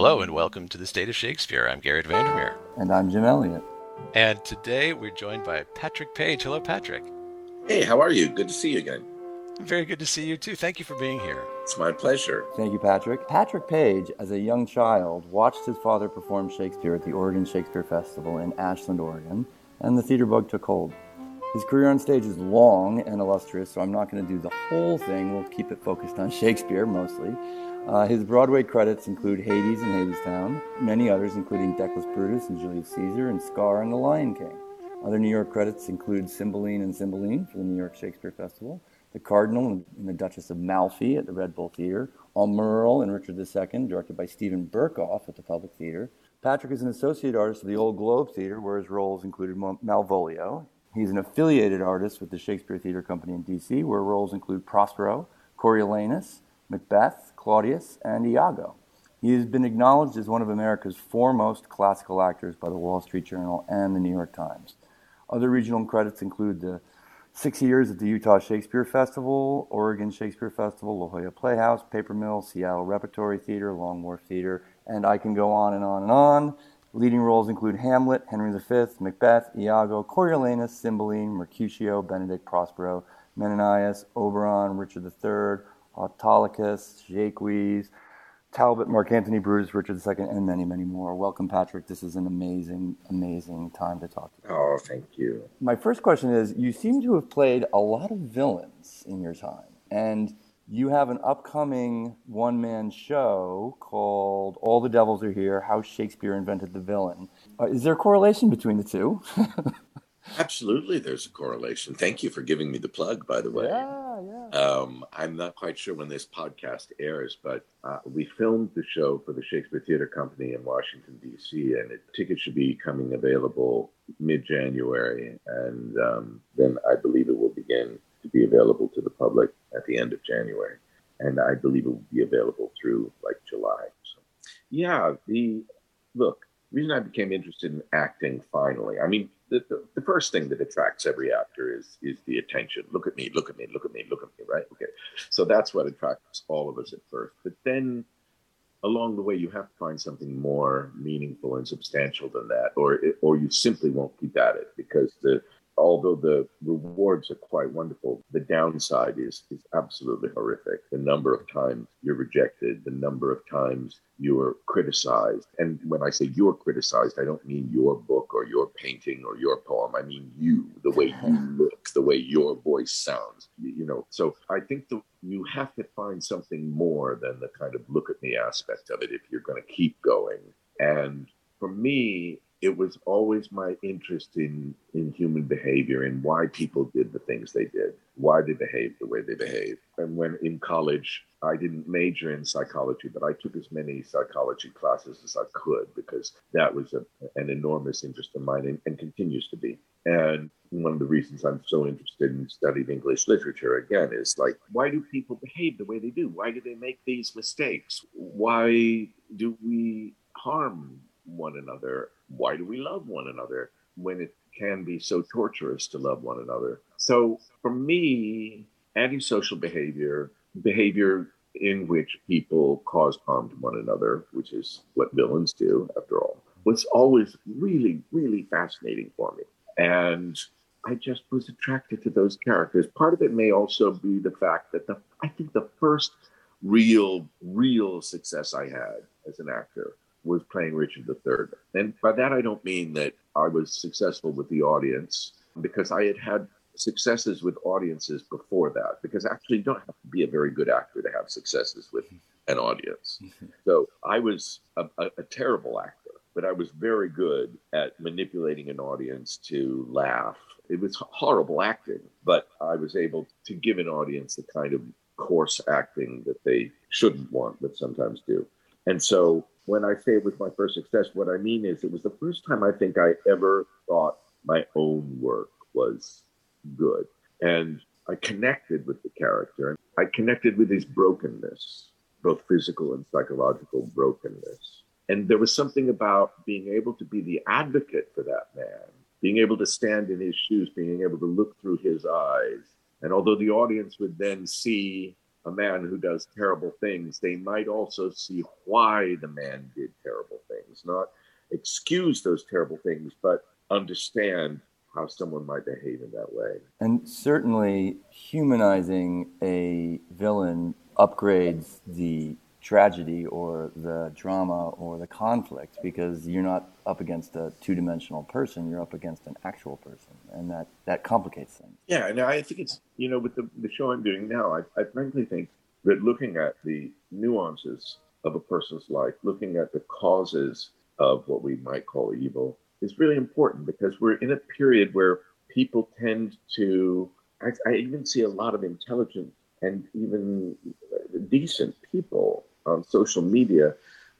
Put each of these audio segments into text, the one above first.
Hello and welcome to the State of Shakespeare. I'm Garrett Vandermeer. And I'm Jim Elliott. And today we're joined by Patrick Page. Hello, Patrick. Hey, how are you? Good to see you again. Very good to see you too. Thank you for being here. It's my pleasure. Thank you, Patrick. Patrick Page, as a young child, watched his father perform Shakespeare at the Oregon Shakespeare Festival in Ashland, Oregon, and the theater bug took hold. His career on stage is long and illustrious, so I'm not going to do the whole thing. We'll keep it focused on Shakespeare mostly. Uh, his Broadway credits include Hades and Hadestown, many others, including Decius Brutus and Julius Caesar, and Scar and The Lion King. Other New York credits include Cymbeline and Cymbeline for the New York Shakespeare Festival, The Cardinal and the Duchess of Malfi at the Red Bull Theater, Aumerle and Richard II, directed by Steven Berkoff at the Public Theater. Patrick is an associate artist of the Old Globe Theater, where his roles included Malvolio. He's an affiliated artist with the Shakespeare Theater Company in D.C., where roles include Prospero, Coriolanus, Macbeth, Claudius, and Iago. He has been acknowledged as one of America's foremost classical actors by the Wall Street Journal and the New York Times. Other regional credits include the six years at the Utah Shakespeare Festival, Oregon Shakespeare Festival, La Jolla Playhouse, Paper Mill, Seattle Repertory Theater, Long Wharf Theater, and I can go on and on and on. Leading roles include Hamlet, Henry V, Macbeth, Iago, Coriolanus, Cymbeline, Mercutio, Benedict Prospero, Menenius, Oberon, Richard III, Autolycus, Jaques, Talbot, Mark Antony Brutus, Richard II, and many, many more. Welcome, Patrick. This is an amazing, amazing time to talk to you. Oh, thank you. My first question is You seem to have played a lot of villains in your time, and you have an upcoming one man show called All the Devils Are Here How Shakespeare Invented the Villain. Uh, is there a correlation between the two? Absolutely, there's a correlation. Thank you for giving me the plug, by the way. Yeah, Um, I'm not quite sure when this podcast airs, but uh, we filmed the show for the Shakespeare Theater Company in Washington, D.C., and it, tickets should be coming available mid January. And um, then I believe it will begin to be available to the public at the end of January. And I believe it will be available through like July. So, yeah, the look, the reason I became interested in acting finally, I mean, the, the, the, first thing that attracts every actor is is the attention. Look at me, look at me, look at me, look at me, right? Okay. So that's what attracts all of us at first. But then along the way you have to find something more meaningful and substantial than that or or you simply won't keep at it because the although the rewards are quite wonderful, the downside is is absolutely horrific. The number of times you're rejected, the number of times you're criticized. And when I say you're criticized, I don't mean your book or your painting or your poem. I mean you, the way you look, the way your voice sounds. You know, so I think the, you have to find something more than the kind of look at me aspect of it if you're going to keep going. And for me, it was always my interest in in human behavior and why people did the things they did, why they behaved the way they behaved. And when in college, I didn't major in psychology, but I took as many psychology classes as I could because that was a, an enormous interest of mine and, and continues to be. And one of the reasons I'm so interested in studying English literature again is like, why do people behave the way they do? Why do they make these mistakes? Why do we harm one another? Why do we love one another when it can be so torturous to love one another? So for me, antisocial behavior, behavior in which people cause harm to one another, which is what villains do after all, was always really, really fascinating for me. And I just was attracted to those characters. Part of it may also be the fact that the I think the first real, real success I had as an actor was playing Richard III. And by that, I don't mean that I was successful with the audience because I had had successes with audiences before that. Because actually, you don't have to be a very good actor to have successes with an audience. So I was a, a, a terrible actor, but I was very good at manipulating an audience to laugh. It was horrible acting, but I was able to give an audience the kind of coarse acting that they shouldn't want, but sometimes do. And so when I say it was my first success, what I mean is it was the first time I think I ever thought my own work was good. And I connected with the character. And I connected with his brokenness, both physical and psychological brokenness. And there was something about being able to be the advocate for that man, being able to stand in his shoes, being able to look through his eyes. And although the audience would then see a man who does terrible things, they might also see why the man did terrible things, not excuse those terrible things, but understand how someone might behave in that way. And certainly humanizing a villain upgrades the tragedy or the drama or the conflict because you're not up against a two-dimensional person you're up against an actual person and that that complicates things. Yeah and i think it's you know with the, the show i'm doing now I, I frankly think that looking at the nuances of a person's life looking at the causes of what we might call evil is really important because we're in a period where people tend to I, I even see a lot of intelligent and even decent people on social media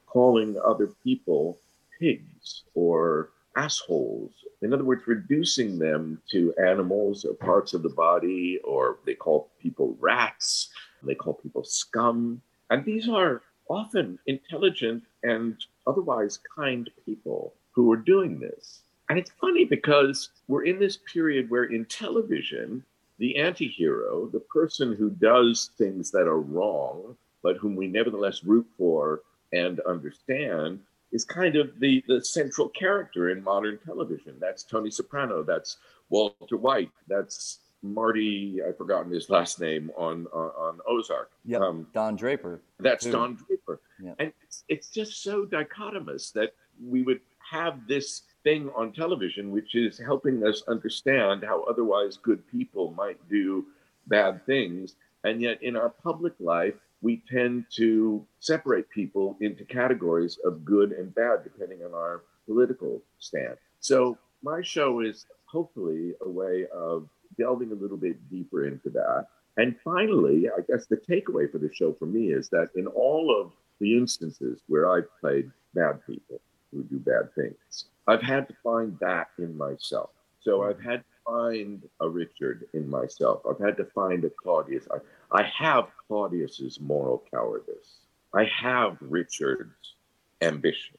calling other people pigs or assholes. In other words, reducing them to animals or parts of the body, or they call people rats, they call people scum. And these are often intelligent and otherwise kind people who are doing this. And it's funny because we're in this period where in television, the anti hero, the person who does things that are wrong, but whom we nevertheless root for and understand, is kind of the, the central character in modern television. That's Tony Soprano, that's Walter White, that's Marty, I've forgotten his last name on on, on Ozark. Yeah, um, Don Draper. That's too. Don Draper. Yeah. And it's, it's just so dichotomous that we would have this thing on television, which is helping us understand how otherwise good people might do bad things. And yet in our public life, we tend to separate people into categories of good and bad depending on our political stand. So my show is hopefully a way of delving a little bit deeper into that. And finally, I guess the takeaway for the show for me is that in all of the instances where I've played bad people who do bad things, I've had to find that in myself. So I've had to find a Richard in myself. I've had to find a Claudius. I, I have Claudius's moral cowardice. I have Richard's ambition.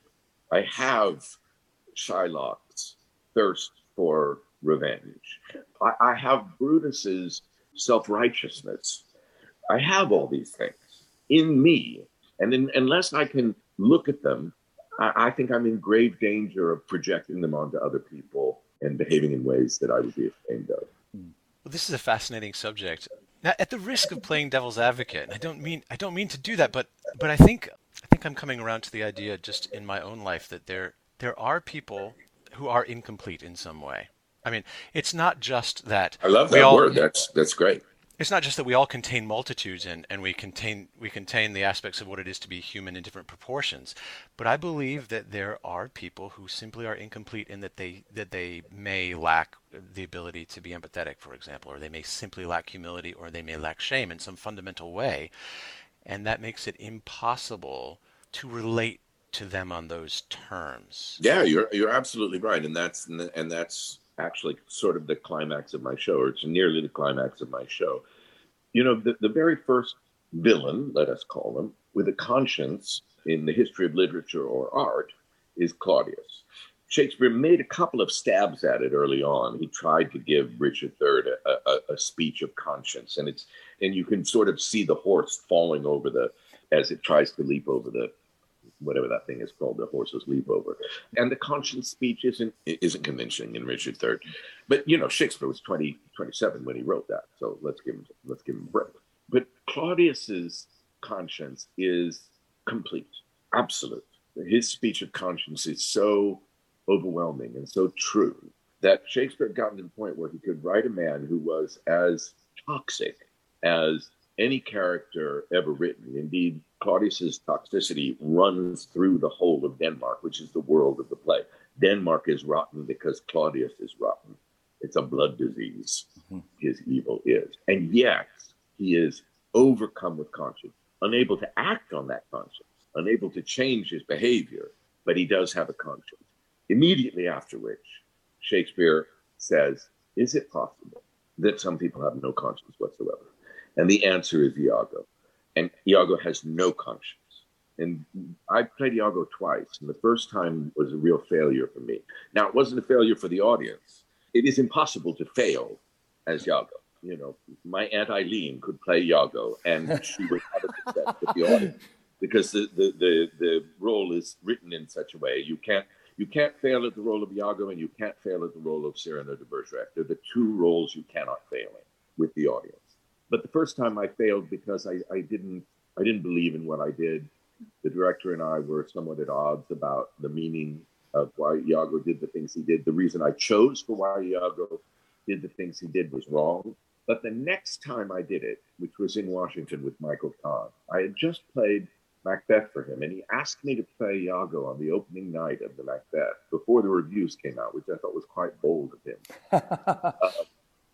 I have Shylock's thirst for revenge. I, I have Brutus's self-righteousness. I have all these things in me. And in, unless I can look at them, I, I think I'm in grave danger of projecting them onto other people and behaving in ways that I would be ashamed of. Well, this is a fascinating subject. Now, at the risk of playing devil's advocate, and I don't mean I don't mean to do that, but but I think I think I'm coming around to the idea just in my own life that there there are people who are incomplete in some way. I mean, it's not just that. I love that all, word. That's that's great it's not just that we all contain multitudes and, and we contain we contain the aspects of what it is to be human in different proportions but i believe that there are people who simply are incomplete in that they that they may lack the ability to be empathetic for example or they may simply lack humility or they may lack shame in some fundamental way and that makes it impossible to relate to them on those terms. Yeah you're you're absolutely right and that's and that's actually sort of the climax of my show, or it's nearly the climax of my show. You know, the, the very first villain, let us call him, with a conscience in the history of literature or art is Claudius. Shakespeare made a couple of stabs at it early on. He tried to give Richard III a, a, a, speech of conscience, and it's and you can sort of see the horse falling over the as it tries to leap over the whatever that thing is called, the horses leap over. And the conscience speech isn't isn't convincing in Richard III. But you know, Shakespeare was 20, 27 when he wrote that. So let's give him let's give him a break. But Claudius's conscience is complete, absolute. His speech of conscience is so overwhelming and so true that Shakespeare had gotten to the point where he could write a man who was as toxic as any character ever written. Indeed, Claudius's toxicity runs through the whole of Denmark, which is the world of the play. Denmark is rotten because Claudius is rotten. It's a blood disease. Mm-hmm. His evil is. And yet, he is overcome with conscience, unable to act on that conscience, unable to change his behavior, but he does have a conscience. Immediately after which, Shakespeare says, Is it possible that some people have no conscience whatsoever? And the answer is Iago. And Iago has no conscience. And I played Iago twice, and the first time was a real failure for me. Now, it wasn't a failure for the audience. It is impossible to fail as Iago. you know, my Aunt Eileen could play Iago and she would have a success with the audience because the, the, the, the role is written in such a way you can't you can't fail at the role of Iago and you can't fail at the role of Cyrano de Bergerac. They're the two roles you cannot fail in with the audience. But the first time I failed because I, I didn't I didn't believe in what I did. The director and I were somewhat at odds about the meaning of why Iago did the things he did. The reason I chose for why Iago did the things he did was wrong. But the next time I did it, which was in Washington with Michael Kahn, I had just played Macbeth for him, and he asked me to play Iago on the opening night of the Macbeth before the reviews came out, which I thought was quite bold of him. uh,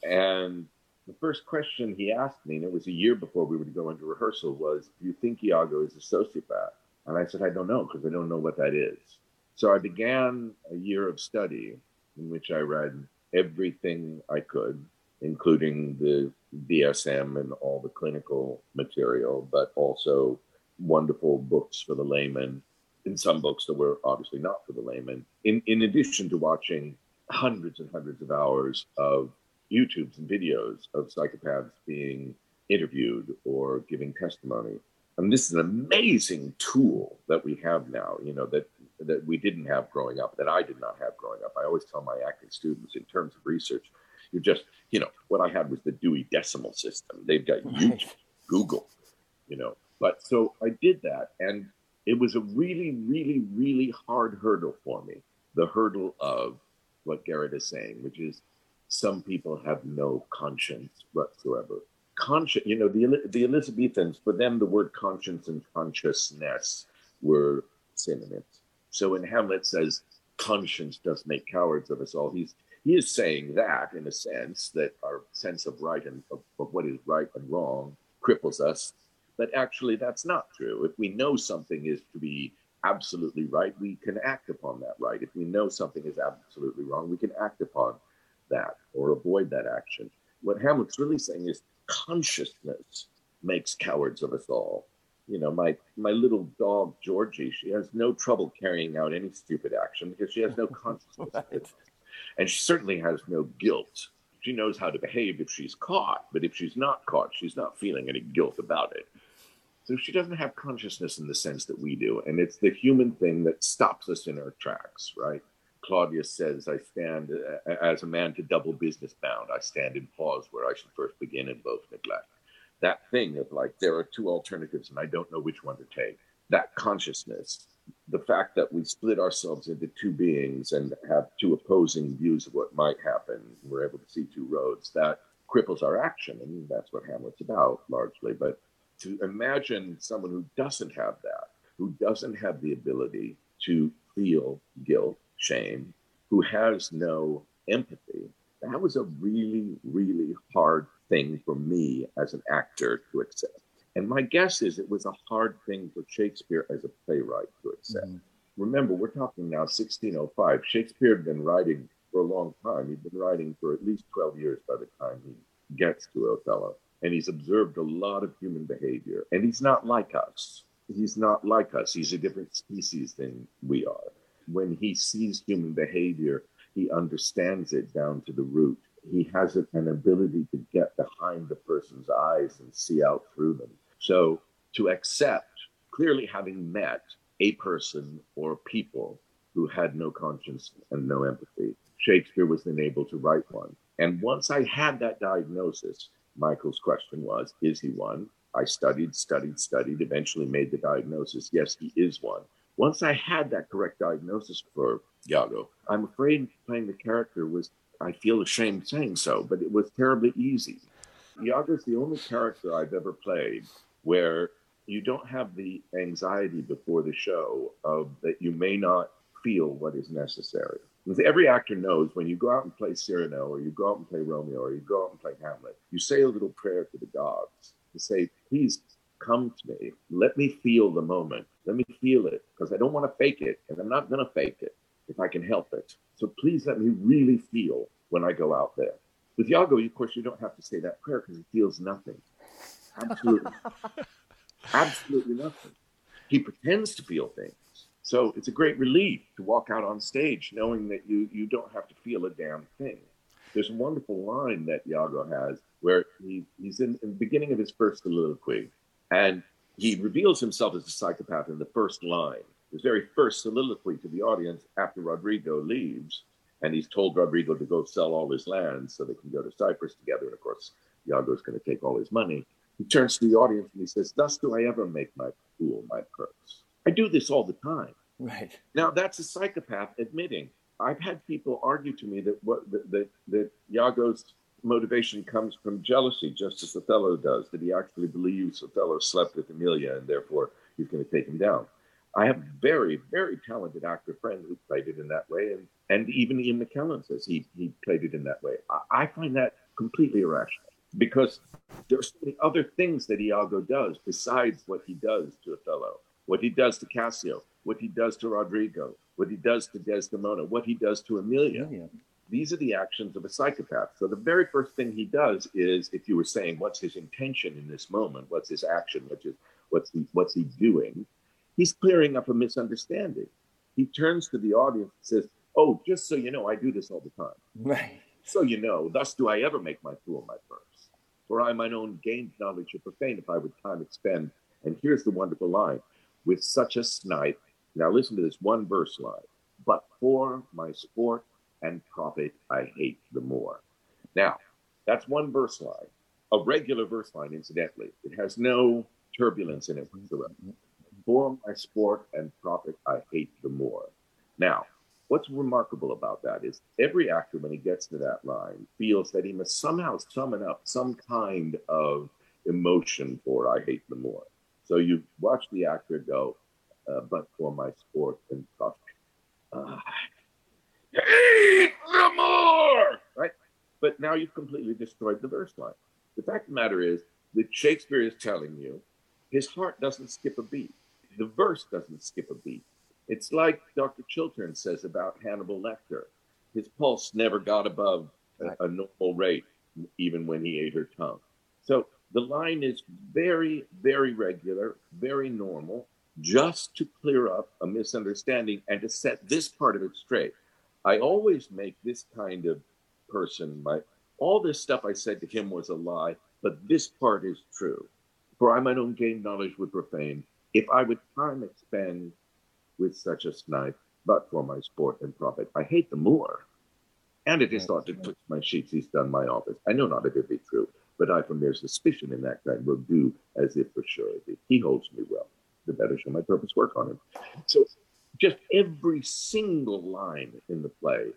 and the first question he asked me, and it was a year before we were to go into rehearsal, was, "Do you think Iago is a sociopath?" And I said, "I don't know because I don't know what that is." So I began a year of study in which I read everything I could, including the DSM and all the clinical material, but also wonderful books for the layman, and some books that were obviously not for the layman, in, in addition to watching hundreds and hundreds of hours of YouTubes and videos of psychopaths being interviewed or giving testimony. And this is an amazing tool that we have now, you know, that that we didn't have growing up, that I did not have growing up. I always tell my acting students in terms of research, you're just, you know, what I had was the Dewey Decimal System. They've got. YouTube, Google, you know. But so I did that, and it was a really, really, really hard hurdle for me. The hurdle of what Garrett is saying, which is some people have no conscience whatsoever. Conscience, you know, the the Elizabethans, for them, the word conscience and consciousness were synonyms. So when Hamlet says conscience does make cowards of us all, he's he is saying that in a sense that our sense of right and of, of what is right and wrong cripples us. But actually, that's not true. If we know something is to be absolutely right, we can act upon that right. If we know something is absolutely wrong, we can act upon that or avoid that action. What Hamlet's really saying is consciousness makes cowards of us all you know, my my little dog Georgie, she has no trouble carrying out any stupid action because she has no consciousness, right. and she certainly has no guilt. She knows how to behave if she's caught, but if she's not caught, she's not feeling any guilt about it. So she doesn't have consciousness in the sense that we do, and it's the human thing that stops us in our tracks, right? Claudius says, "I stand uh, as a man to double business bound. I stand in pause where I should first begin and both neglect." that thing of like there are two alternatives and I don't know which one to take. That consciousness, the fact that we split ourselves into two beings and have two opposing views of what might happen, we're able to see two roads, that cripples our action. And that's what Hamlet's about largely. But to imagine someone who doesn't have that, who doesn't have the ability to feel guilt, shame, who has no empathy, that was a really, really hard thing for me as an actor to accept. And my guess is it was a hard thing for Shakespeare as a playwright to accept. Mm-hmm. Remember, we're talking now 1605. Shakespeare had been writing for a long time. He'd been writing for at least 12 years by the time he gets to Othello. And he's observed a lot of human behavior. And he's not like us. He's not like us. He's a different species than we are. When he sees human behavior, he understands it down to the root he has an ability to get behind the person's eyes and see out through them. So to accept, clearly having met a person or people who had no conscience and no empathy, Shakespeare was then able to write one. And once I had that diagnosis, Michael's question was, is he one? I studied, studied, studied, eventually made the diagnosis. Yes, he is one. Once I had that correct diagnosis for Iago, I'm afraid playing the character was I feel ashamed saying so, but it was terribly easy. Iago's the only character I've ever played where you don't have the anxiety before the show of that you may not feel what is necessary. Every actor knows when you go out and play Cyrano or you go out and play Romeo or you go out and play Hamlet, you say a little prayer to the gods to say, please come to me. Let me feel the moment. Let me feel it because I don't want to fake it and I'm not going to fake it if I can help it. So please let me really feel when I go out there. With Iago, of course, you don't have to say that prayer because he feels nothing. Absolutely. Absolutely nothing. He pretends to feel things. So it's a great relief to walk out on stage knowing that you, you don't have to feel a damn thing. there's a wonderful line that Iago has where he, he's in, in the beginning of his first soliloquy, and he reveals himself as a psychopath in the first line, his very first soliloquy to the audience after Rodrigo leaves, and he's told Rodrigo to go sell all his land so they can go to Cyprus together. And of course, Iago's going to take all his money. He turns to the audience and he says, Thus do I ever make my fool my purse. I do this all the time. Right. Now, that's a psychopath admitting. I've had people argue to me that what that, that, that Iago's motivation comes from jealousy, just as Othello does, that he actually believes Othello slept with Emilia and therefore he's going to take him down. I have a very, very talented actor friend who played it in that way, and, and even Ian McKellen says he, he played it in that way. I, I find that completely irrational because there are so many other things that Iago does besides what he does to Othello, what he does to Cassio, what he does to Rodrigo, what he does to Desdemona, what he does to Emilia. Yeah. These are the actions of a psychopath. So the very first thing he does is, if you were saying, what's his intention in this moment? What's his action? Which is, what's he, what's he doing? He's clearing up a misunderstanding. He turns to the audience and says, "Oh, just so you know, I do this all the time. Right. So you know, thus do I ever make my fool my purse. For I mine own gained knowledge of profane if I would time expend. And here's the wonderful line: with such a snipe. Now listen to this one verse line. But for my sport and profit, I hate the more. Now, that's one verse line, a regular verse line, incidentally. It has no turbulence in it whatsoever. For my sport and profit, I hate the more. Now, what's remarkable about that is every actor, when he gets to that line, feels that he must somehow summon up some kind of emotion for I hate the more. So you watch the actor go, uh, but for my sport and profit, uh, hate the more, right? But now you've completely destroyed the verse line. The fact of the matter is that Shakespeare is telling you his heart doesn't skip a beat. The verse doesn't skip a beat. It's like Dr. Chilton says about Hannibal Lecter. His pulse never got above a, a normal rate, even when he ate her tongue. So the line is very, very regular, very normal, just to clear up a misunderstanding and to set this part of it straight. I always make this kind of person my all this stuff I said to him was a lie, but this part is true. For I might own gain knowledge would profane, if I would time expend with such a snipe, but for my sport and profit, I hate the Moor. And it is thought to touch my sheets he's done my office. I know not if it be true, but I from mere suspicion in that kind will do as if for surety. He holds me well. The better shall my purpose work on him. So just every single line in the play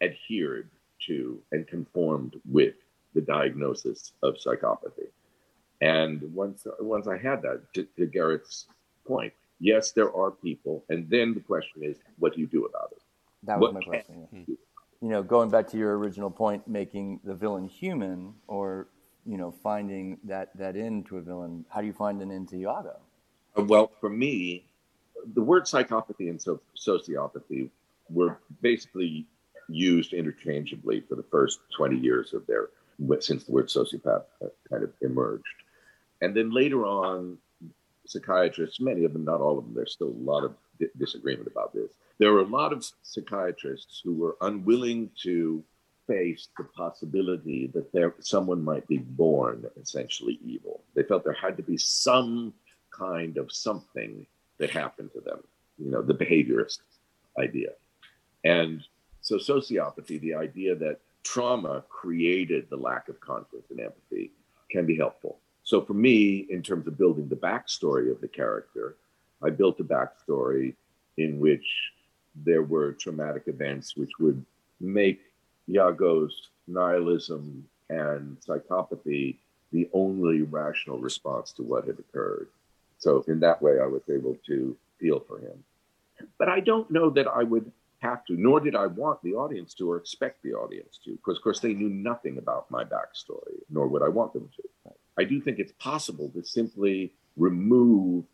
adhered to and conformed with the diagnosis of psychopathy. And once once I had that, to, to Garrett's point, yes, there are people, and then the question is, what do you do about it? That was what my question. You, hmm. you know, going back to your original point, making the villain human, or you know, finding that that end to a villain. How do you find an end to Iago? Well, for me, the word psychopathy and so- sociopathy were basically used interchangeably for the first 20 years of their since the word sociopath kind of emerged. And then later on, psychiatrists, many of them, not all of them, there's still a lot of di- disagreement about this. There were a lot of psychiatrists who were unwilling to face the possibility that there someone might be born essentially evil. They felt there had to be some kind of something that happened to them, you know, the behaviorist idea. And so sociopathy, the idea that trauma created the lack of confidence and empathy, can be helpful. So for me, in terms of building the backstory of the character, I built a backstory in which there were traumatic events which would make Iago's nihilism and psychopathy the only rational response to what had occurred. So in that way, I was able to feel for him. But I don't know that I would have to, nor did I want the audience to or expect the audience to, because of course they knew nothing about my backstory, nor would I want them to. I do think it's possible to simply remove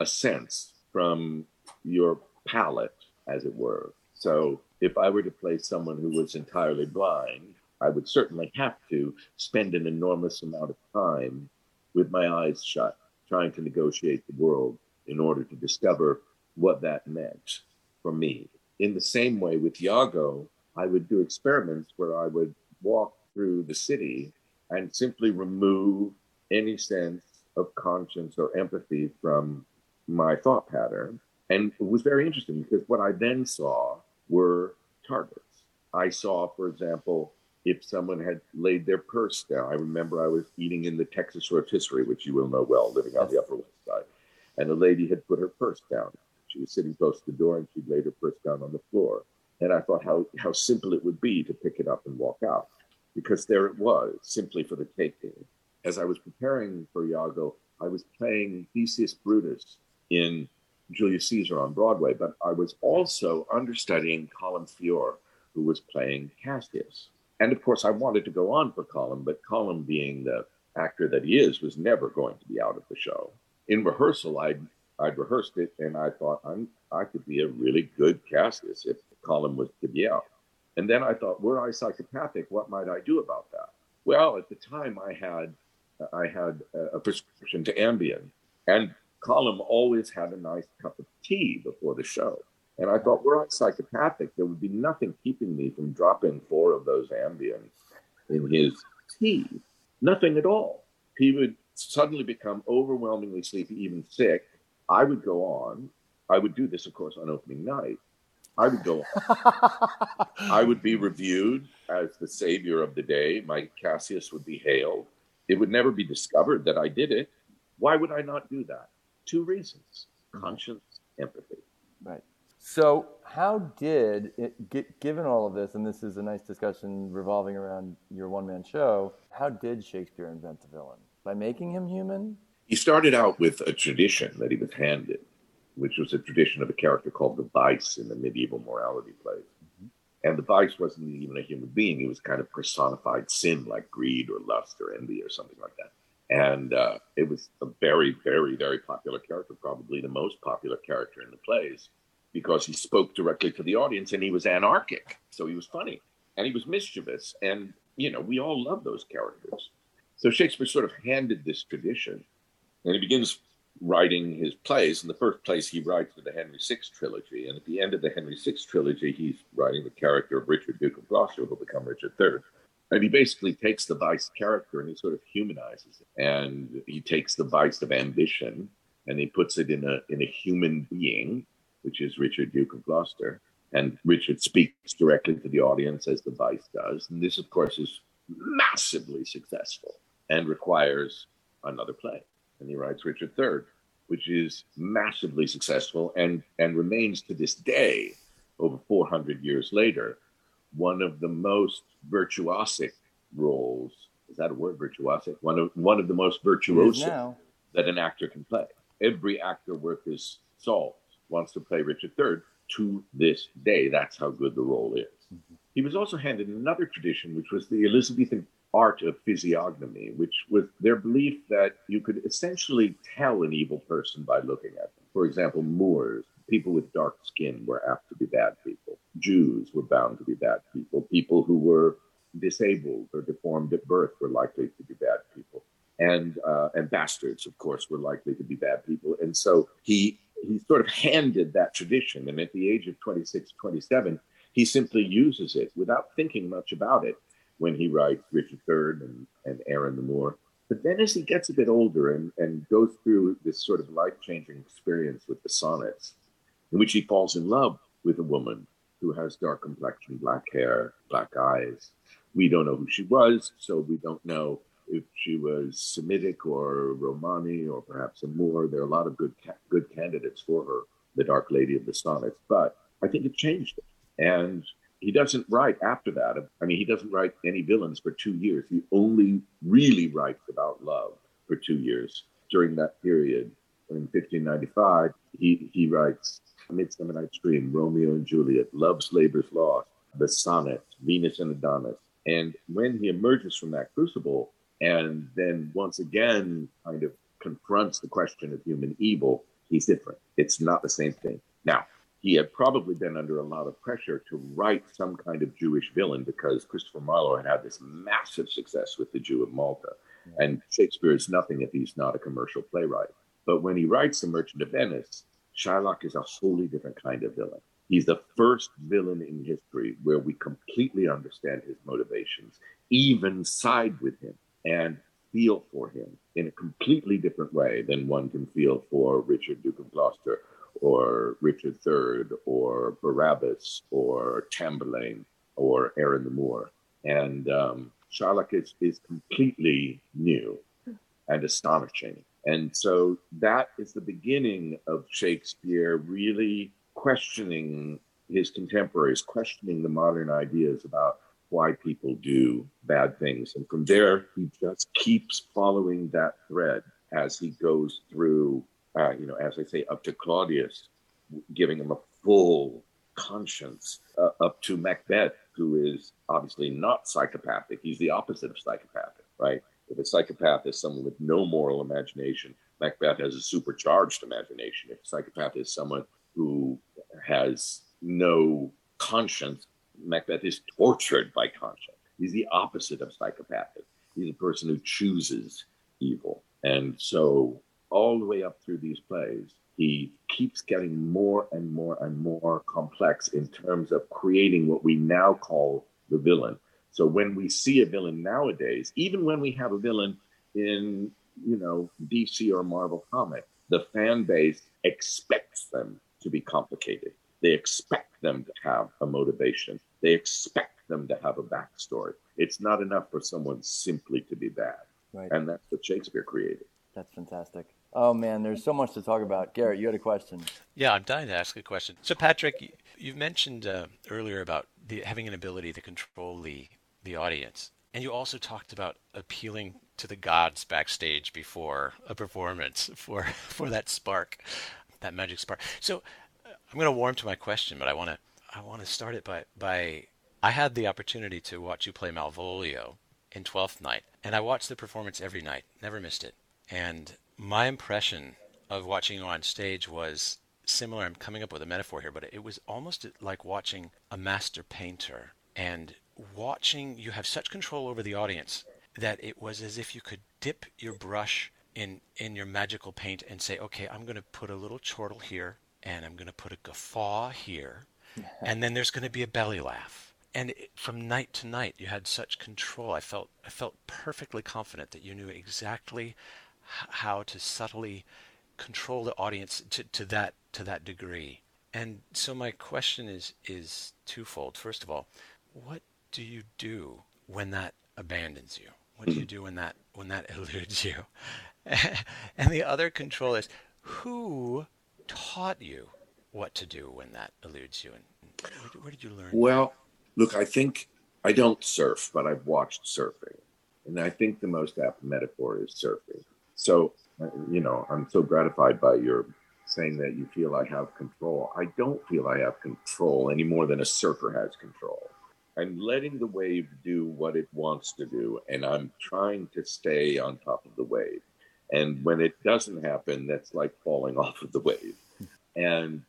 a sense from your palette, as it were. So if I were to play someone who was entirely blind, I would certainly have to spend an enormous amount of time with my eyes shut, trying to negotiate the world in order to discover what that meant for me. In the same way with Iago, I would do experiments where I would walk through the city and simply remove any sense of conscience or empathy from my thought pattern. And it was very interesting because what I then saw were targets. I saw, for example, if someone had laid their purse down. I remember I was eating in the Texas rotisserie, which you will know well, living on the Upper West Side. And a lady had put her purse down. She was sitting close to the door and she'd laid her purse down on the floor. And I thought how, how simple it would be to pick it up and walk out because there it was, simply for the taking. As I was preparing for Iago, I was playing Decius Brutus in Julius Caesar on Broadway, but I was also understudying Colm Feore, who was playing Cassius. And of course, I wanted to go on for Colm, but Colm, being the actor that he is, was never going to be out of the show. In rehearsal, I'd, I'd rehearsed it, and I thought I'm, I could be a really good cast Cassius if Colm was to be out. And then I thought, were I psychopathic, what might I do about that? Well, at the time, I had I had a prescription to Ambien, and Colm always had a nice cup of tea before the show. And I thought, were I psychopathic, there would be nothing keeping me from dropping four of those Ambien in his tea. Nothing at all. He would suddenly become overwhelmingly sleepy, even sick. I would go on. I would do this, of course, on opening night. I would go. on. I would be reviewed as the savior of the day. My Cassius would be hailed. It would never be discovered that I did it. Why would I not do that? Two reasons: mm-hmm. conscience, empathy. Right. So, how did it, get, given all of this, and this is a nice discussion revolving around your one-man show, how did Shakespeare invent the villain? By making him human? He started out with a tradition that he was handed which was a tradition of a character called the Vice in the medieval morality plays. Mm-hmm. And the Vice wasn't even a human being; he was kind of personified sin, like greed or lust or envy or something like that. And uh, it was a very, very, very popular character, probably the most popular character in the plays, because he spoke directly to the audience and he was anarchic. So he was funny and he was mischievous. And, you know, we all love those characters. So Shakespeare sort of handed this tradition. And he begins writing his plays. In the first place, he writes for the Henry VI trilogy, and at the end of the Henry VI trilogy, he's writing the character of Richard, Duke of Gloucester, who will become Richard III. And he basically takes the vice character and he sort of humanizes it. And he takes the vice of ambition and he puts it in a in a human being, which is Richard, Duke of Gloucester. And Richard speaks directly to the audience as the vice does. And this, of course, is massively successful and requires another play and he writes Richard III, which is massively successful and, and remains to this day, over 400 years later, one of the most virtuosic roles. Is that a word, virtuosic? One of, one of the most virtuoso that an actor can play. Every actor worth his salt wants to play Richard III to this day. That's how good the role is. Mm-hmm. He was also handed another tradition, which was the Elizabethan art of physiognomy, which was their belief that you could essentially tell an evil person by looking at them. For example, Moors, people with dark skin were apt to be bad people. Jews were bound to be bad people. People who were disabled or deformed at birth were likely to be bad people. And uh, and bastards, of course, were likely to be bad people. And so he he sort of handed that tradition. And at the age of 26, 27, he simply uses it without thinking much about it when he writes Richard III and, and Aaron the Moor. But then as he gets a bit older and, and goes through this sort of life changing experience with the sonnets, in which he falls in love with a woman who has dark complexion, black hair, black eyes. We don't know who she was, so we don't know if she was Semitic or Romani or perhaps a Moor. There are a lot of good ca- good candidates for her, the Dark Lady of the Sonnets. But I think it changed it. And he doesn't write after that. I mean, he doesn't write any villains for two years. He only really writes about love for two years. During that period, in 1595, he, he writes Midsummer Night's Dream, Romeo and Juliet, Love's Labor's Lost, The Sonnet, Venus and Adonis. And when he emerges from that crucible and then once again kind of confronts the question of human evil, he's different. It's not the same thing. Now, he had probably been under a lot of pressure to write some kind of Jewish villain because Christopher Marlowe had had this massive success with The Jew of Malta. And Shakespeare is nothing if he's not a commercial playwright. But when he writes The Merchant of Venice, Shylock is a wholly different kind of villain. He's the first villain in history where we completely understand his motivations, even side with him and feel for him in a completely different way than one can feel for Richard Duke of Gloucester or Richard III or Barabbas or Tamburlaine or Aaron the Moor. And um, Shylock is, is completely new and astonishing. And so that is the beginning of Shakespeare really questioning his contemporaries, questioning the modern ideas about why people do bad things. And from there, he just keeps following that thread as he goes through, uh, you know, as I say, up to Claudius, giving him a full conscience, uh, up to Macbeth, who is obviously not psychopathic. He's the opposite of psychopathic, right? If a psychopath is someone with no moral imagination, Macbeth has a supercharged imagination. If a psychopath is someone who has no conscience, Macbeth is tortured by conscience. He's the opposite of psychopathic. He's a person who chooses evil. And so, all the way up through these plays, he keeps getting more and more and more complex in terms of creating what we now call the villain. So when we see a villain nowadays, even when we have a villain in, you know, DC or Marvel comic, the fan base expects them to be complicated. They expect them to have a motivation. They expect them to have a backstory. It's not enough for someone simply to be bad. Right. And that's what Shakespeare created. That's fantastic. Oh man, there's so much to talk about. Garrett, you had a question. Yeah, I'm dying to ask a question. So, Patrick, you mentioned uh, earlier about the, having an ability to control the the audience, and you also talked about appealing to the gods backstage before a performance for for that spark, that magic spark. So, I'm going to warm to my question, but I want to I want to start it by by I had the opportunity to watch you play Malvolio in Twelfth Night, and I watched the performance every night, never missed it, and my impression of watching you on stage was similar. I'm coming up with a metaphor here, but it was almost like watching a master painter and watching you have such control over the audience that it was as if you could dip your brush in in your magical paint and say, okay, I'm going to put a little chortle here, and I'm going to put a guffaw here, and then there's going to be a belly laugh. And it, from night to night, you had such control. I felt I felt perfectly confident that you knew exactly how to subtly control the audience to, to that to that degree. And so my question is is twofold. First of all, what do you do when that abandons you? What do you do when that when that eludes you? and the other control is who taught you what to do when that eludes you and where, where did you learn? Well, look, I think I don't surf, but I've watched surfing. And I think the most apt metaphor is surfing. So, uh, you know, I'm so gratified by your saying that you feel I have control. I don't feel I have control any more than a surfer has control. I'm letting the wave do what it wants to do, and I'm trying to stay on top of the wave. And when it doesn't happen, that's like falling off of the wave. And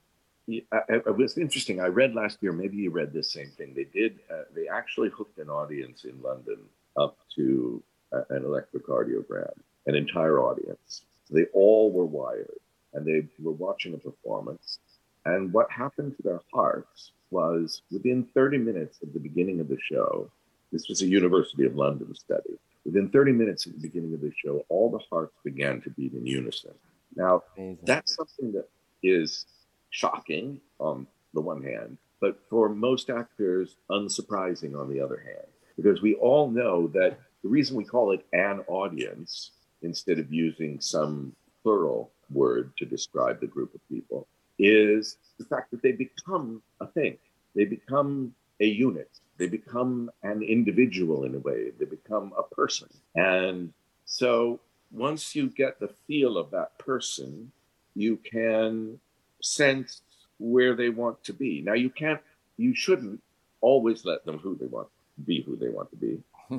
it was interesting. I read last year, maybe you read this same thing. They did, uh, they actually hooked an audience in London up to uh, an electrocardiogram an entire audience. They all were wired and they were watching a performance. And what happened to their hearts was within 30 minutes of the beginning of the show, this was a University of London study. Within 30 minutes of the beginning of the show, all the hearts began to beat in unison. Now, Amazing. that's something that is shocking on the one hand, but for most actors, unsurprising on the other hand, because we all know that the reason we call it an audience instead of using some plural word to describe the group of people is the fact that they become a thing. They become a unit. They become an individual in a way. They become a person. And so once you get the feel of that person, you can sense where they want to be. Now you can't, you shouldn't always let them who they want be who they want to be.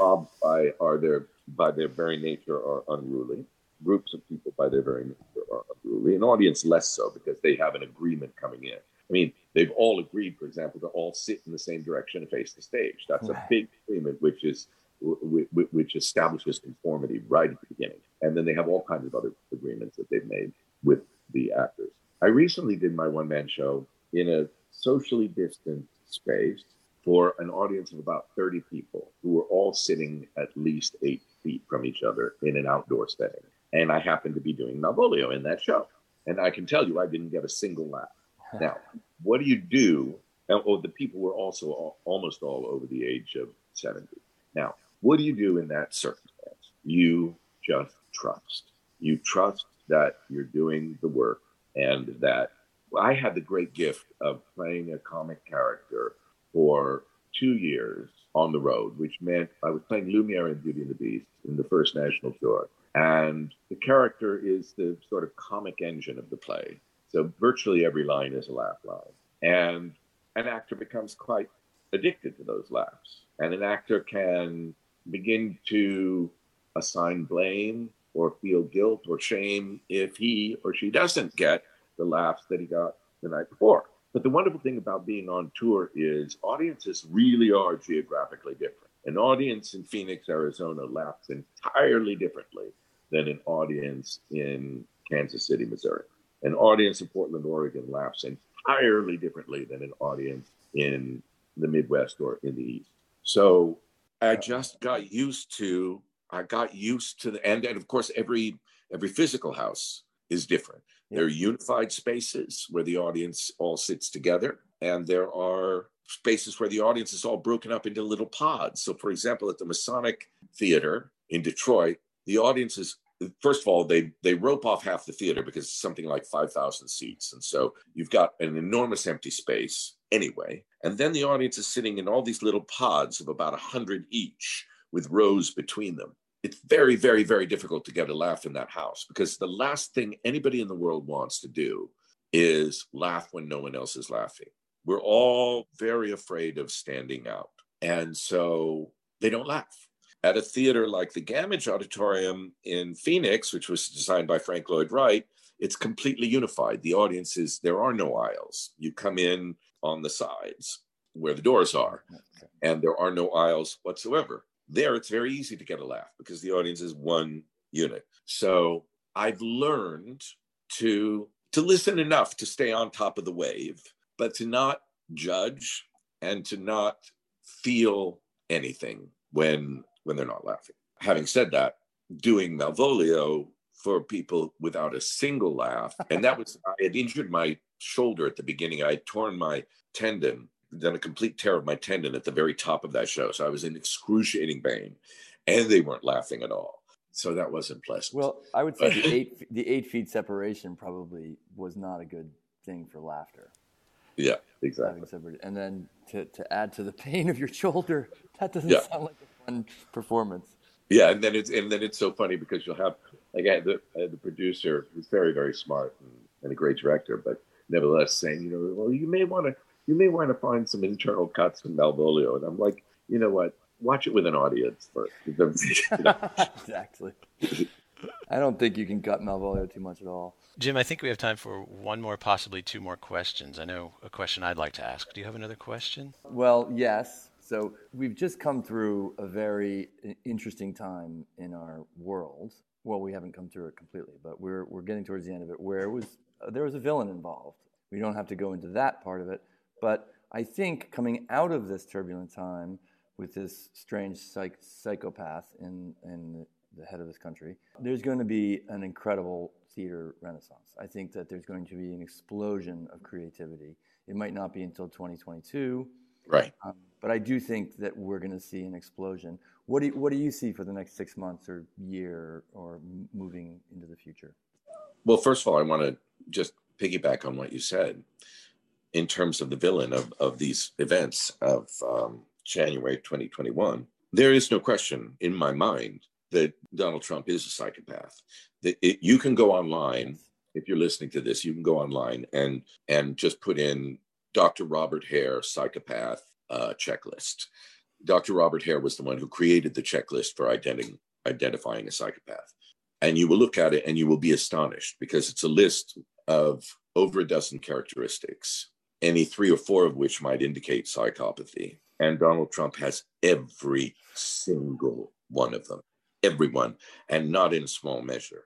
Robbed by are their by their very nature are unruly. Groups of people by their very nature are unruly. An audience less so because they have an agreement coming in. I mean, they've all agreed, for example, to all sit in the same direction and face the stage. That's a big agreement, which is which establishes conformity right at the beginning. And then they have all kinds of other agreements that they've made with the actors. I recently did my one man show in a socially distant space for an audience of about 30 people who were all sitting at least eight feet from each other in an outdoor setting. And I happened to be doing Malvolio in that show. And I can tell you, I didn't get a single laugh. Now, what do you do? Oh, the people were also all, almost all over the age of 70. Now, what do you do in that circumstance? You just trust. You trust that you're doing the work and that I had the great gift of playing a comic character for two years on the road, which meant I was playing Lumiere in Beauty and the Beast in the first national tour. And the character is the sort of comic engine of the play. So virtually every line is a laugh line. And an actor becomes quite addicted to those laughs. And an actor can begin to assign blame or feel guilt or shame if he or she doesn't get the laughs that he got the night before. But the wonderful thing about being on tour is audiences really are geographically different. An audience in Phoenix, Arizona laughs entirely differently than an audience in Kansas City, Missouri. An audience in Portland, Oregon laughs entirely differently than an audience in the Midwest or in the East. So I just got used to I got used to the and, and of course every every physical house is different. There are unified spaces where the audience all sits together, and there are spaces where the audience is all broken up into little pods. So, for example, at the Masonic Theater in Detroit, the audience is first of all they they rope off half the theater because it's something like 5000 seats and so you've got an enormous empty space anyway and then the audience is sitting in all these little pods of about a 100 each with rows between them it's very, very, very difficult to get a laugh in that house because the last thing anybody in the world wants to do is laugh when no one else is laughing. We're all very afraid of standing out. And so they don't laugh. At a theater like the Gammage Auditorium in Phoenix, which was designed by Frank Lloyd Wright, it's completely unified. The audience is, there are no aisles. You come in on the sides where the doors are, and there are no aisles whatsoever. There, it's very easy to get a laugh because the audience is one unit. So I've learned to to listen enough to stay on top of the wave, but to not judge and to not feel anything when when they're not laughing. Having said that, doing Malvolio for people without a single laugh, and that was I had injured my shoulder at the beginning. I had torn my tendon done a complete tear of my tendon at the very top of that show. So I was in excruciating pain, and they weren't laughing at all. So that wasn't pleasant. Well, I would say the eight the eight feet separation probably was not a good thing for laughter. Yeah, exactly. And then to, to add to the pain of your shoulder, that doesn't yeah. sound like a fun performance. Yeah, and then it's and then it's so funny because you'll have again the uh, the producer who's very very smart and, and a great director, but nevertheless saying you know well you may want to you may want to find some internal cuts from Malvolio. And I'm like, you know what? Watch it with an audience first. exactly. I don't think you can cut Malvolio too much at all. Jim, I think we have time for one more, possibly two more questions. I know a question I'd like to ask. Do you have another question? Well, yes. So we've just come through a very interesting time in our world. Well, we haven't come through it completely, but we're we're getting towards the end of it, where it was uh, there was a villain involved. We don't have to go into that part of it, but I think coming out of this turbulent time with this strange psych- psychopath in, in the head of this country, there's going to be an incredible theater renaissance. I think that there's going to be an explosion of creativity. It might not be until 2022. Right. Um, but I do think that we're going to see an explosion. What do you, what do you see for the next six months or year or moving into the future? Well, first of all, I want to just piggyback on what you said in terms of the villain of, of these events of um, January 2021, there is no question in my mind that Donald Trump is a psychopath. That it, you can go online if you're listening to this, you can go online and and just put in Dr. Robert Hare psychopath uh, checklist. Dr. Robert Hare was the one who created the checklist for identifying identifying a psychopath, and you will look at it and you will be astonished because it's a list of over a dozen characteristics any three or four of which might indicate psychopathy. And Donald Trump has every single one of them, every one, and not in small measure.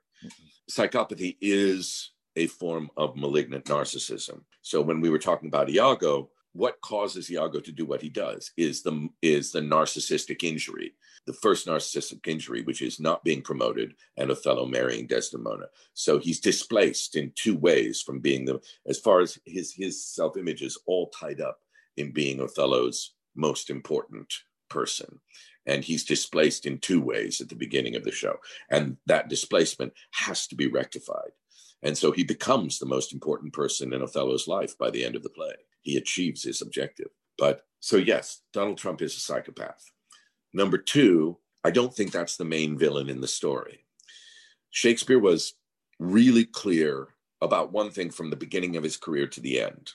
Psychopathy is a form of malignant narcissism. So when we were talking about Iago, what causes Iago to do what he does is the is the narcissistic injury, the first narcissistic injury, which is not being promoted and Othello marrying Desdemona. So he's displaced in two ways from being the as far as his his self image is all tied up in being Othello's most important person. And he's displaced in two ways at the beginning of the show. And that displacement has to be rectified. And so he becomes the most important person in Othello's life by the end of the play. He achieves his objective. But so, yes, Donald Trump is a psychopath. Number two, I don't think that's the main villain in the story. Shakespeare was really clear about one thing from the beginning of his career to the end.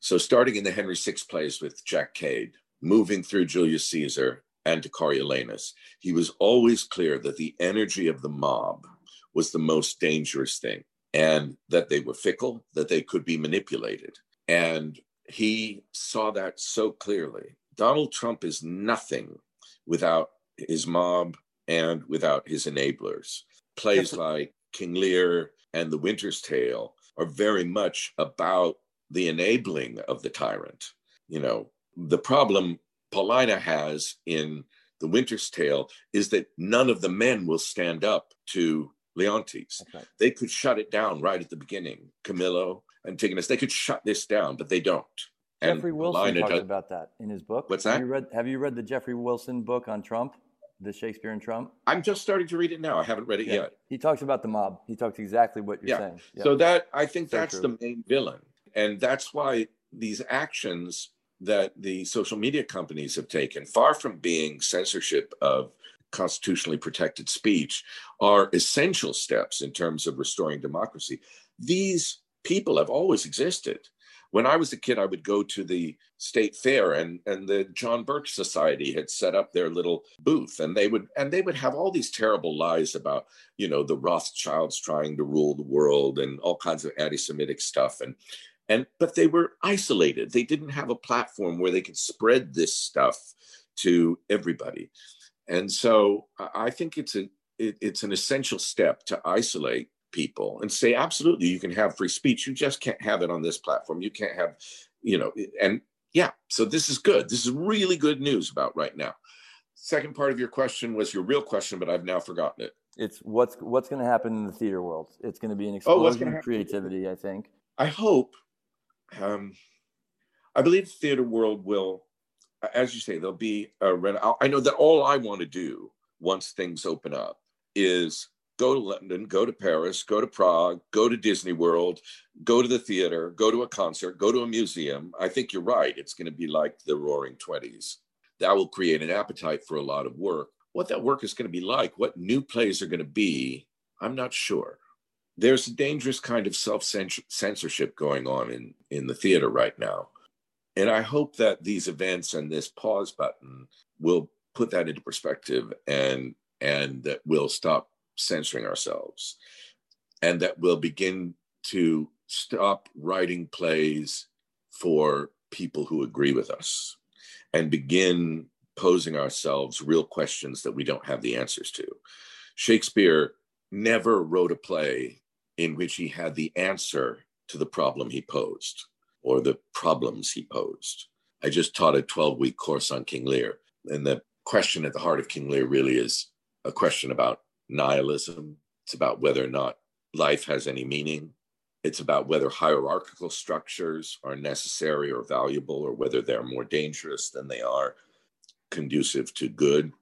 So, starting in the Henry VI plays with Jack Cade, moving through Julius Caesar and to Coriolanus, he was always clear that the energy of the mob was the most dangerous thing and that they were fickle, that they could be manipulated. And he saw that so clearly. Donald Trump is nothing without his mob and without his enablers. Plays like King Lear and The Winter's Tale are very much about the enabling of the tyrant. You know, the problem Paulina has in The Winter's Tale is that none of the men will stand up to Leontes. Right. They could shut it down right at the beginning. Camillo, Antigonus, they could shut this down, but they don't. Jeffrey R. Wilson talks does, about that in his book. What's that? Have you, read, have you read the Jeffrey Wilson book on Trump, the Shakespeare and Trump? I'm just starting to read it now. I haven't read it yeah. yet. He talks about the mob. He talks exactly what you're yeah. saying. Yeah. So that I think so that's true. the main villain, and that's why these actions that the social media companies have taken, far from being censorship of constitutionally protected speech, are essential steps in terms of restoring democracy. These people have always existed. When I was a kid, I would go to the state fair and, and the John Birch Society had set up their little booth and they would and they would have all these terrible lies about, you know, the Rothschilds trying to rule the world and all kinds of anti-Semitic stuff. And and but they were isolated. They didn't have a platform where they could spread this stuff to everybody. And so I think it's a it, it's an essential step to isolate people and say absolutely you can have free speech. You just can't have it on this platform. You can't have you know and yeah so this is good. This is really good news about right now. Second part of your question was your real question but i've now forgotten it. It's what's what's going to happen in the theater world. It's going to be an oh, explosion oh, of creativity i think. I hope um, i believe the theater world will as you say there'll be a i know that all i want to do once things open up is go to London, go to Paris, go to Prague, go to Disney World, go to the theater, go to a concert, go to a museum. I think you're right. It's going to be like the roaring 20s. That will create an appetite for a lot of work. What that work is going to be like, what new plays are going to be, I'm not sure. There's a dangerous kind of self censorship going on in, in the theater right now. And I hope that these events and this pause button will put that into perspective and and that will stop censoring ourselves and that we'll begin to stop writing plays for people who agree with us and begin posing ourselves real questions that we don't have the answers to. Shakespeare never wrote a play in which he had the answer to the problem he posed or the problems he posed. I just taught a 12 week course on King Lear, and the question at the heart of King Lear really is a question about nihilism. It's about whether or not life has any meaning. It's about whether hierarchical structures are necessary or valuable, or whether they're more dangerous than they are conducive to good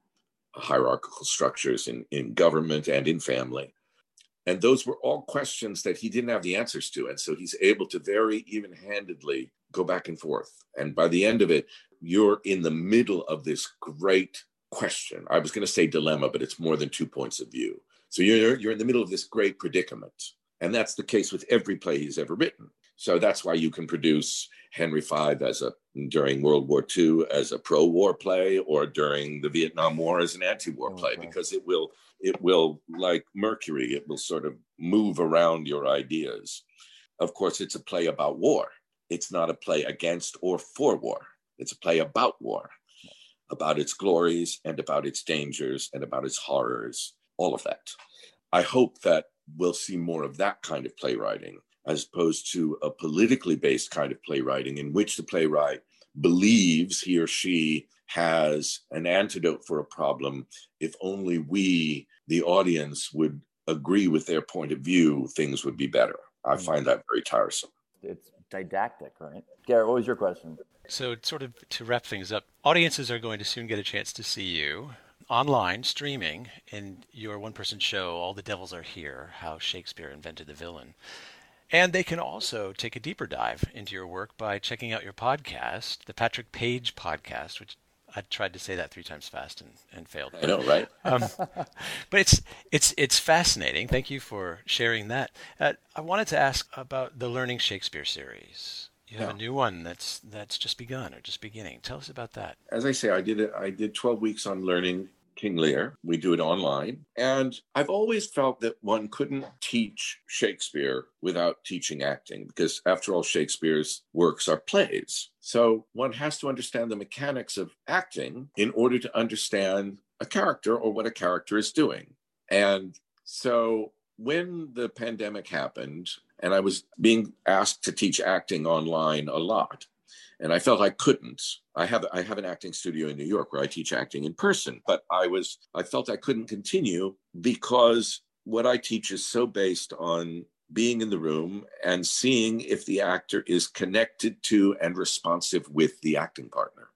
hierarchical structures in, in government and in family. And those were all questions that he didn't have the answers to. And so he's able to very even handedly go back and forth. And by the end of it, you're in the middle of this great question. I was going to say dilemma, but it's more than two points of view. So you're you're in the middle of this great predicament, and that's the case with every play he's ever written. So that's why you can produce Henry V as a during World War II as a pro-war play, or during the Vietnam War as an anti-war oh, play, because it will it will like Mercury, it will sort of move around your ideas. Of course, it's a play about war. It's not a play against or for war. It's a play about war about its glories and about its dangers and about its horrors, all of that. I hope that we'll see more of that kind of playwriting as opposed to a politically based kind of playwriting in which the playwright believes he or she has an antidote for a problem if only we the audience would agree with their point of view things would be better i hmm. find that very tiresome it's didactic right? Garrett what was your question? So sort of to wrap things up audiences are going to soon get a chance to see you online streaming in your one person show all the devils are here how shakespeare invented the villain. And they can also take a deeper dive into your work by checking out your podcast, the Patrick Page podcast, which I tried to say that three times fast and, and failed. I know, right? um, but it's it's it's fascinating. Thank you for sharing that. Uh, I wanted to ask about the Learning Shakespeare series. You have yeah. a new one that's that's just begun or just beginning. Tell us about that. As I say, I did it. I did twelve weeks on learning King Lear. We do it online. And I've always felt that one couldn't teach Shakespeare without teaching acting, because after all, Shakespeare's works are plays. So one has to understand the mechanics of acting in order to understand a character or what a character is doing. And so when the pandemic happened, and I was being asked to teach acting online a lot, and I felt I couldn't. I have I have an acting studio in New York where I teach acting in person, but I was I felt I couldn't continue because what I teach is so based on being in the room and seeing if the actor is connected to and responsive with the acting partner.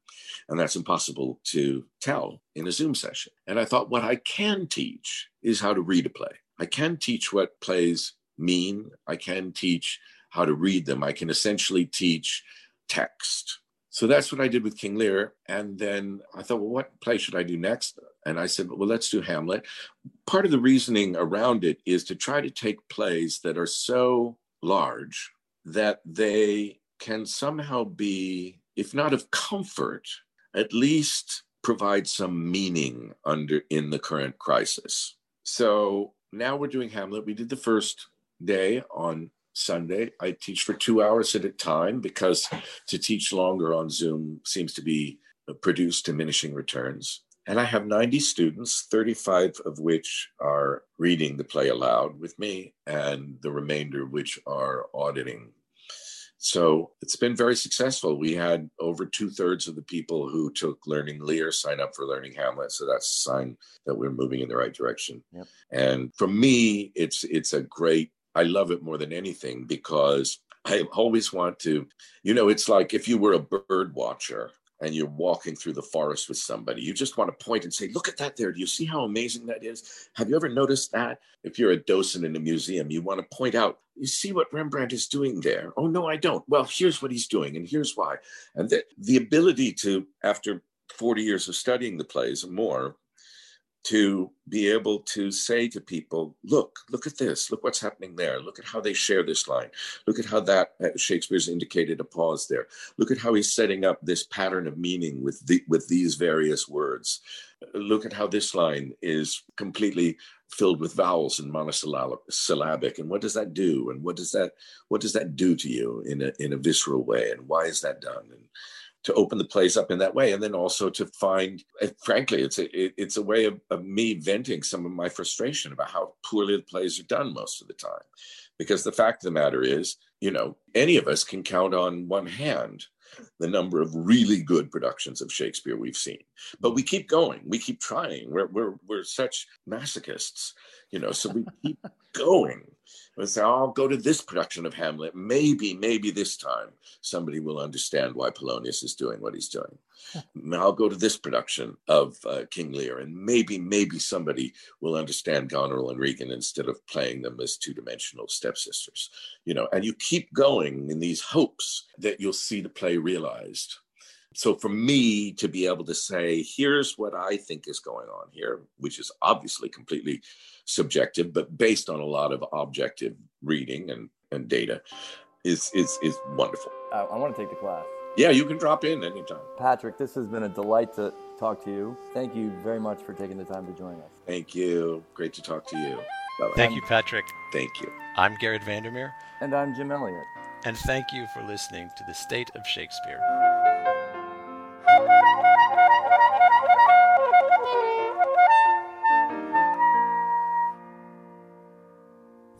And that's impossible to tell in a Zoom session. And I thought what I can teach is how to read a play. I can teach what plays mean. I can teach how to read them. I can essentially teach text. So that's what I did with King Lear. And then I thought, well, what play should I do next? And I said, well, let's do Hamlet. Part of the reasoning around it is to try to take plays that are so large that they can somehow be, if not of comfort, at least provide some meaning under in the current crisis. So now we're doing Hamlet. We did the first day on Sunday. I teach for two hours at a time because to teach longer on Zoom seems to be produce diminishing returns. And I have 90 students, 35 of which are reading the play aloud with me, and the remainder which are auditing. So it's been very successful. We had over two thirds of the people who took Learning Lear sign up for Learning Hamlet. So that's a sign that we're moving in the right direction. Yep. And for me, it's it's a great I love it more than anything because I always want to, you know, it's like if you were a bird watcher and you're walking through the forest with somebody, you just want to point and say, Look at that there. Do you see how amazing that is? Have you ever noticed that? If you're a docent in a museum, you want to point out, You see what Rembrandt is doing there? Oh, no, I don't. Well, here's what he's doing, and here's why. And the, the ability to, after 40 years of studying the plays and more, to be able to say to people, look, look at this, look what's happening there, look at how they share this line, look at how that uh, Shakespeare's indicated a pause there, look at how he's setting up this pattern of meaning with the, with these various words, look at how this line is completely filled with vowels and monosyllabic, and what does that do, and what does that what does that do to you in a in a visceral way, and why is that done, and to open the place up in that way and then also to find eh, frankly it's a it, it's a way of, of me venting some of my frustration about how poorly the plays are done most of the time because the fact of the matter is you know any of us can count on one hand the number of really good productions of Shakespeare we've seen. But we keep going. We keep trying. We're we're we're such masochists, you know. So we keep going and say, oh, I'll go to this production of Hamlet. Maybe, maybe this time somebody will understand why Polonius is doing what he's doing. I'll go to this production of uh, King Lear, and maybe, maybe somebody will understand Goneril and Regan instead of playing them as two-dimensional stepsisters. You know, and you keep going in these hopes that you'll see the play realized. So for me to be able to say, here's what I think is going on here, which is obviously completely subjective, but based on a lot of objective reading and, and data, is is is wonderful. I, I want to take the class. Yeah, you can drop in anytime. Patrick, this has been a delight to talk to you. Thank you very much for taking the time to join us. Thank you. Great to talk to you. Bye-bye. Thank you, Patrick. Thank you. I'm Garrett Vandermeer. And I'm Jim Elliott. And thank you for listening to The State of Shakespeare.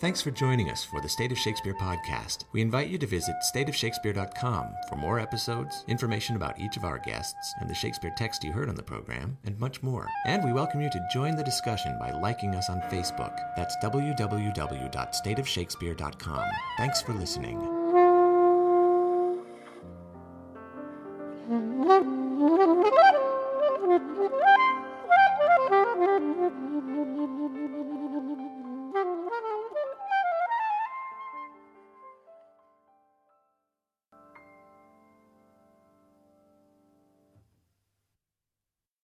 Thanks for joining us for the State of Shakespeare podcast. We invite you to visit stateofshakespeare.com for more episodes, information about each of our guests, and the Shakespeare text you heard on the program, and much more. And we welcome you to join the discussion by liking us on Facebook. That's www.stateofshakespeare.com. Thanks for listening.